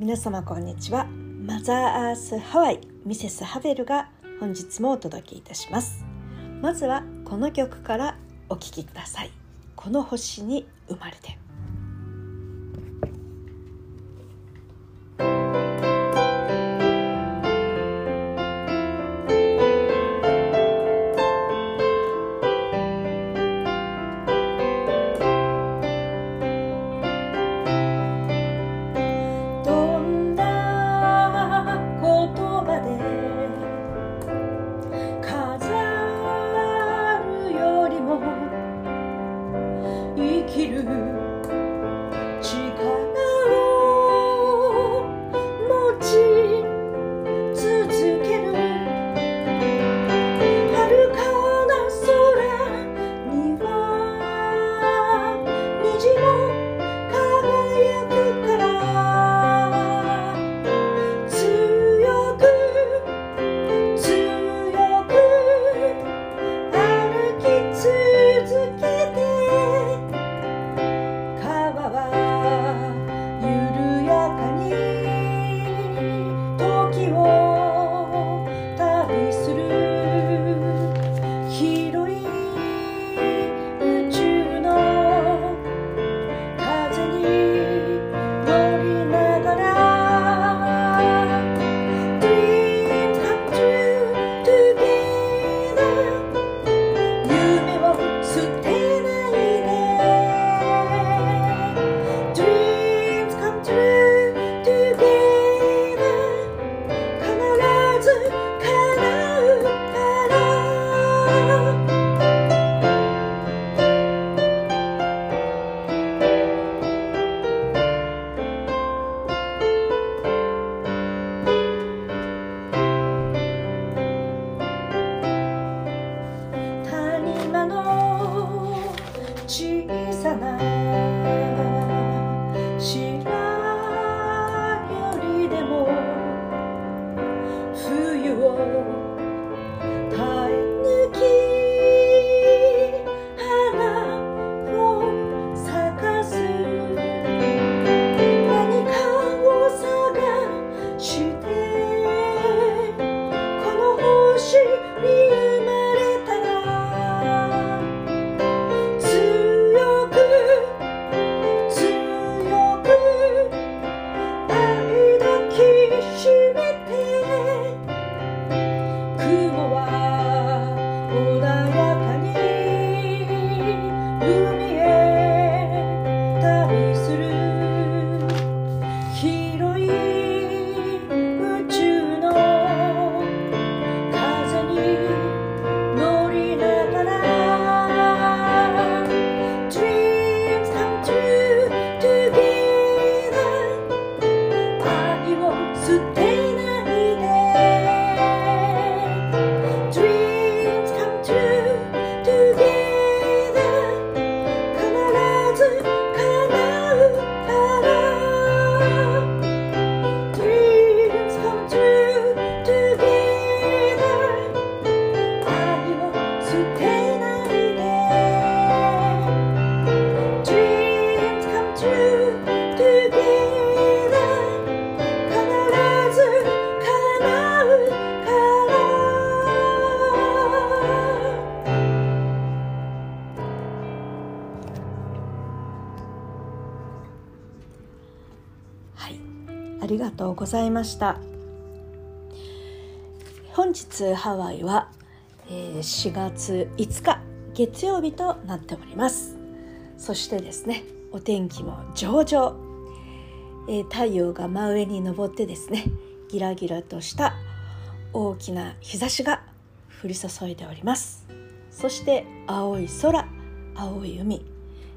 皆様こんにちは。マザーアースハワイミセスハベルが本日もお届けいたします。まずはこの曲からお聴きください。この星に生まれて。小さな wish you. ありがとうございました。本日ハワイは4月5日月曜日となっております。そしてですねお天気も上々、え太陽が真上に昇ってですねギラギラとした大きな日差しが降り注いでおります。そして青い空青い海、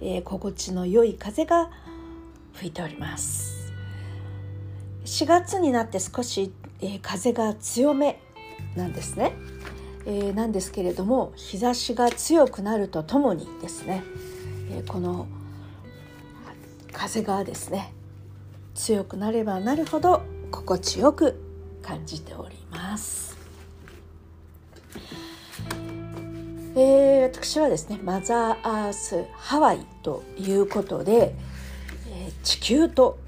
えー、心地の良い風が吹いております。4月になって少し、えー、風が強めなんですね、えー、なんですけれども日差しが強くなるとともにですね、えー、この風がですね強くなればなるほど心地よく感じております。えー、私はですねマザーアースハワイということで、えー、地球と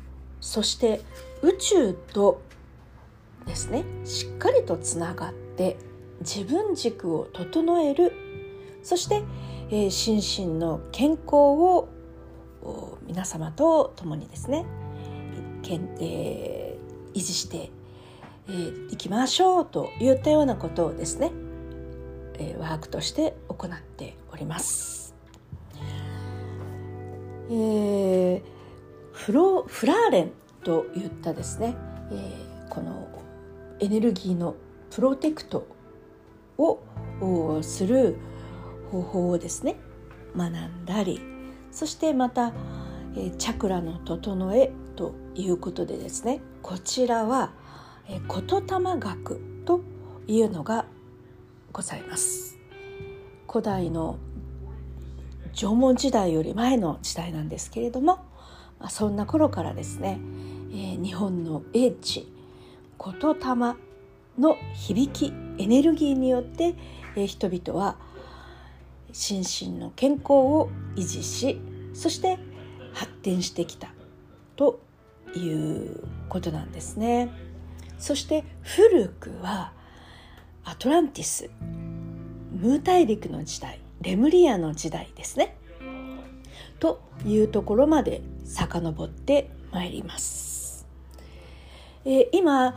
そして宇宙とですねしっかりとつながって自分軸を整えるそして、えー、心身の健康を皆様と共にですね、えー、維持してい、えー、きましょうといったようなことをですね、えー、ワークとして行っております。えー、フロフラーレンといったですね、えー、このエネルギーのプロテクトをする方法をですね学んだりそしてまた、えチャクラの整えということでですねこちらは、え言霊学というのがございます。古代の縄文時代より前の時代なんですけれども、そんな頃からですね、えー、日本の英知言霊の響きエネルギーによって、えー、人々は心身の健康を維持しそして発展してきたということなんですね。そして古くはアトランティスムー大陸の時代レムリアの時代ですねというところまで遡ってまいります。え、今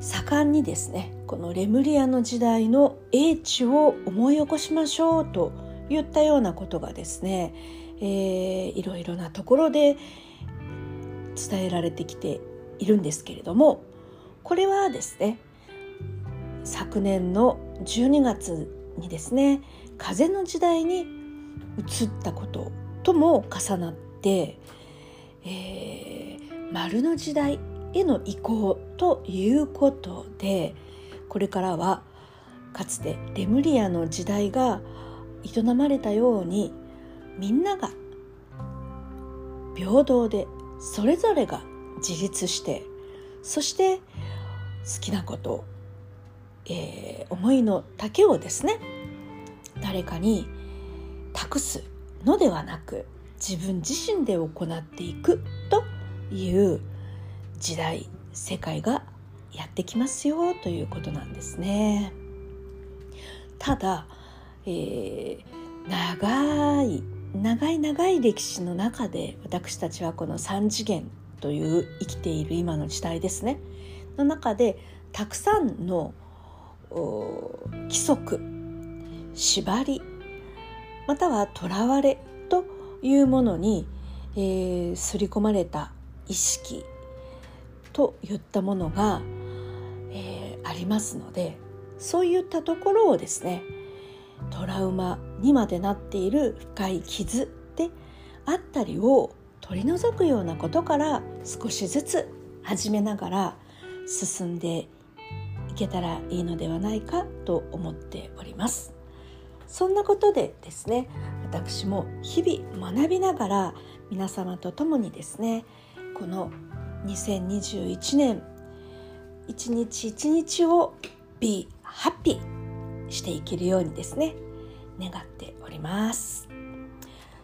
盛んにですねこのレムリアの時代の英知を思い起こしましょうといったようなことがですね、えー、いろいろなところで伝えられてきているんですけれどもこれはですね昨年の12月にですね風の時代に移ったこととも重なって、えー、丸の時代への移行ということでこれからはかつてレムリアの時代が営まれたようにみんなが平等でそれぞれが自立してそして好きなこと、えー、思いの丈をですね誰かに託すのではなく自分自身で行っていくという時代世界がやってきますよということなんですね。ただえー、長い長い長い歴史の中で私たちはこの3次元という生きている今の時代ですねの中でたくさんの規則縛りまたはとらわれいうものに、えー、刷り込まれた意識といったものが、えー、ありますのでそういったところをですねトラウマにまでなっている深い傷であったりを取り除くようなことから少しずつ始めながら進んでいけたらいいのではないかと思っております。そんなことでですね私も日々学びながら皆様と共にですねこの2021年一日一日を Be Happy していけるようにですね願っております。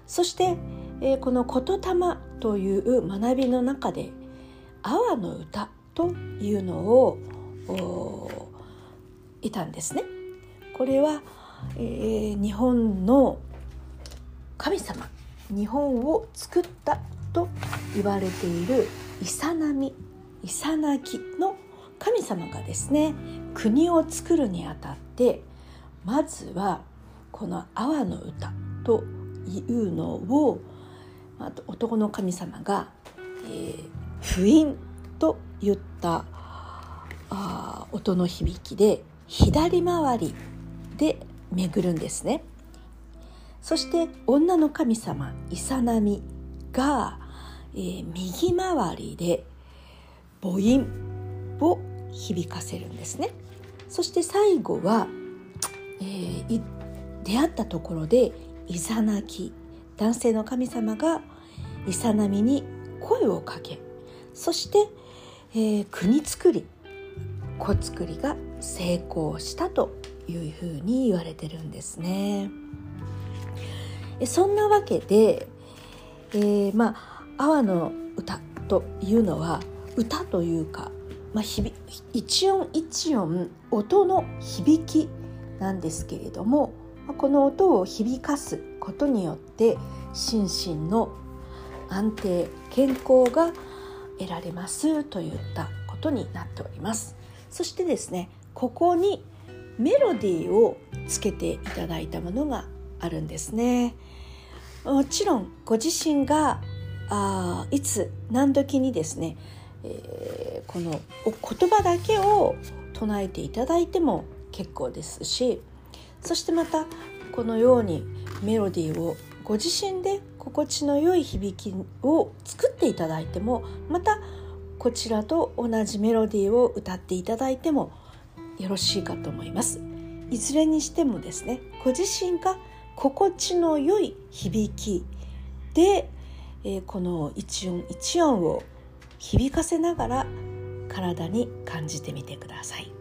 そして、えー、この「言霊」という学びの中で「阿波の歌」というのをいたんですね。これは、えー、日本の神様日本を作ったと言われているイサナミイサナギの神様がですね国を作るにあたってまずはこの「阿波の歌」というのを男の神様が「えー、不韻」と言ったあ音の響きで左回りで巡るんですね。そして女の神様イサナミが、えー、右回りで母音を響かせるんですね。そして最後はえー、出会ったところでイザナギ男性の神様がイサナミに声をかけそして、えー、国作り子作りが成功したというふうに言われてるんですね。そんなわけで、えー、まあ阿波の歌というのは歌というか、まあ、一音一音音の響きなんですけれどもこの音を響かすことによって心身の安定健康が得られますといったことになっております。そしてですねここにメロディーをつけていただいたものがあるんですね。もちろんご自身があいつ何時にですね、えー、この言葉だけを唱えていただいても結構ですしそしてまたこのようにメロディーをご自身で心地の良い響きを作っていただいてもまたこちらと同じメロディーを歌っていただいてもよろしいかと思います。いずれにしてもですねご自身が心地の良い響きで、えー、この一音一音を響かせながら体に感じてみてください。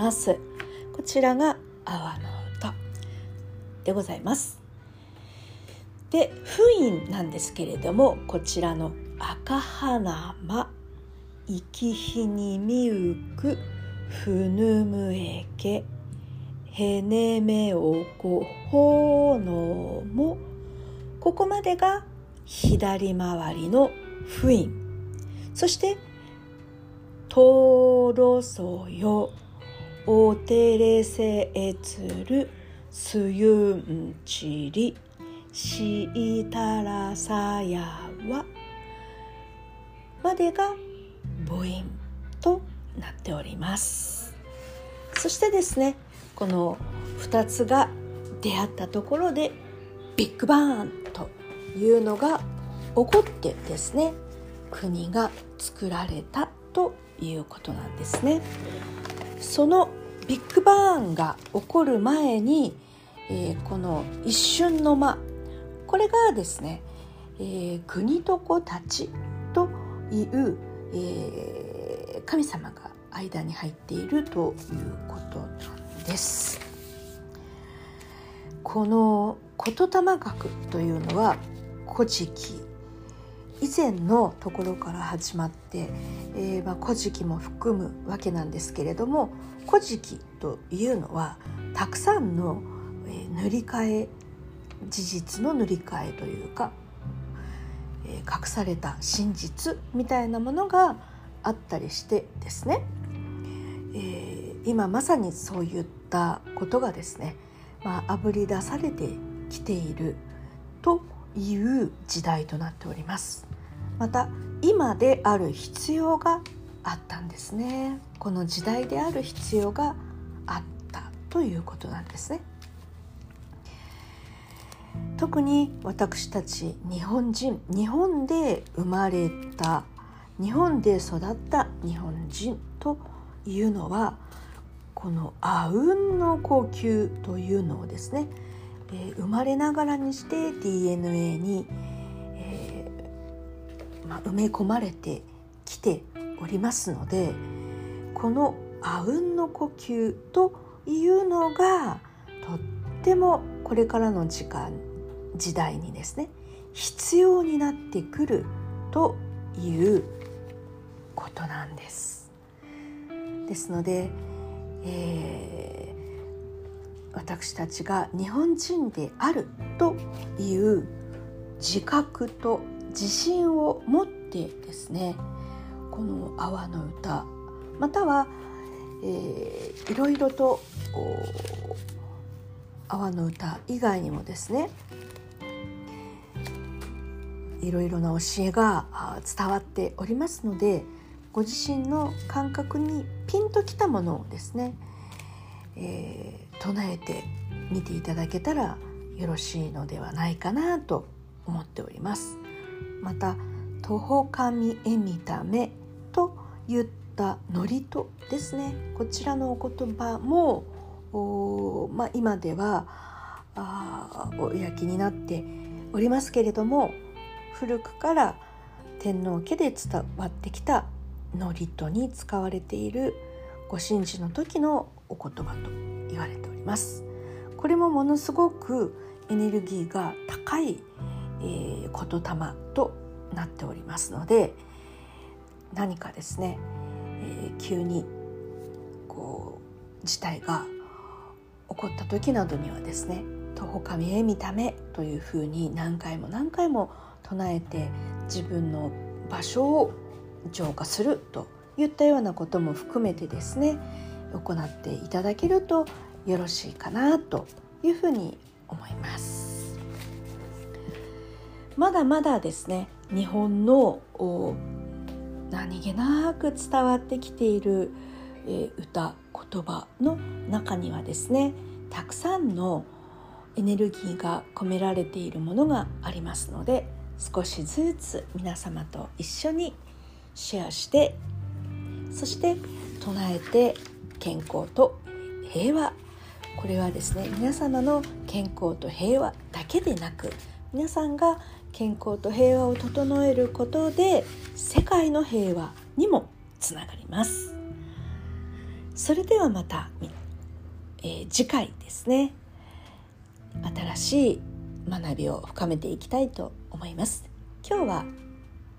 ます。こちらが泡の音でございます。で封印なんですけれどもこちらの赤花間生き日にみうくふぬむえけへねめおこほのもここまでが左回りの封印。そしてとろそよおてれせえつるすゆんちりしいたらさやわまでが母音となっておりますそしてですねこの2つが出会ったところでビッグバーンというのが起こってですね国が作られたということなんですね。そのビッグバーンが起こる前に、えー、この一瞬の間これがですね、えー、国と子たちという、えー、神様が間に入っているということなんです。この言霊学というのは古事記以前のところから始まって、えーまあ、古事記も含むわけなんですけれども古事記というのはたくさんの、えー、塗り替え事実の塗り替えというか、えー、隠された真実みたいなものがあったりしてですね、えー、今まさにそういったことがですねまあ、ぶり出されてきているという時代となっております。また今である必要があったんですね。この時代である必要があったということなんですね。特に私たち日本人日本で生まれた日本で育った日本人というのはこのあうんの呼吸というのをですね、え、生まれながらにして DNA に、えー、まあ、埋め込まれてきておりますのでこのあうんの呼吸というのがとってもこれからの時間時代にですね必要になってくるということなんです。ですので、えー、私たちが日本人であるという自覚と自信を持ってですねこの「阿波の歌」または、えー、いろいろと「阿波の歌」以外にもですねいろいろな教えが伝わっておりますのでご自身の感覚にピンときたものをですね、えー、唱えてみていただけたらよろしいのではないかなと思っております。また「徒歩神へ見た目」と言った「祝詞」ですねこちらのお言葉もまあ、今ではあお焼きになっておりますけれども古くから天皇家で伝わってきたのリトに使われているご神事の時のお言葉と言われております。これもものすごくエネルギーが高い、えー、言霊となっておりますので何かですね、えー、急にこう事態が起こった時などにはですね「徒歩神へ見た目」というふうに何回も何回も唱えて自分の場所を浄化するといったようなことも含めてですね行っていただけるとよろしいかなというふうに思います。まだまだですね日本の何気なく伝わってきている、え歌言葉の中にはですねたくさんのエネルギーが込められているものがありますので少しずつ皆様と一緒にシェアしてそして唱えて健康と平和。これはですね皆様の健康と平和だけでなく皆さんが健康と平和を整えることで世界の平和にもつながります。それではまた、えー、次回ですね。新しい学びを深めていきたいと思います。今日は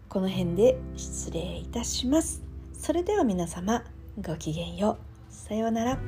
この辺で失礼いたします。それでは皆様ごきげんよう。さようなら。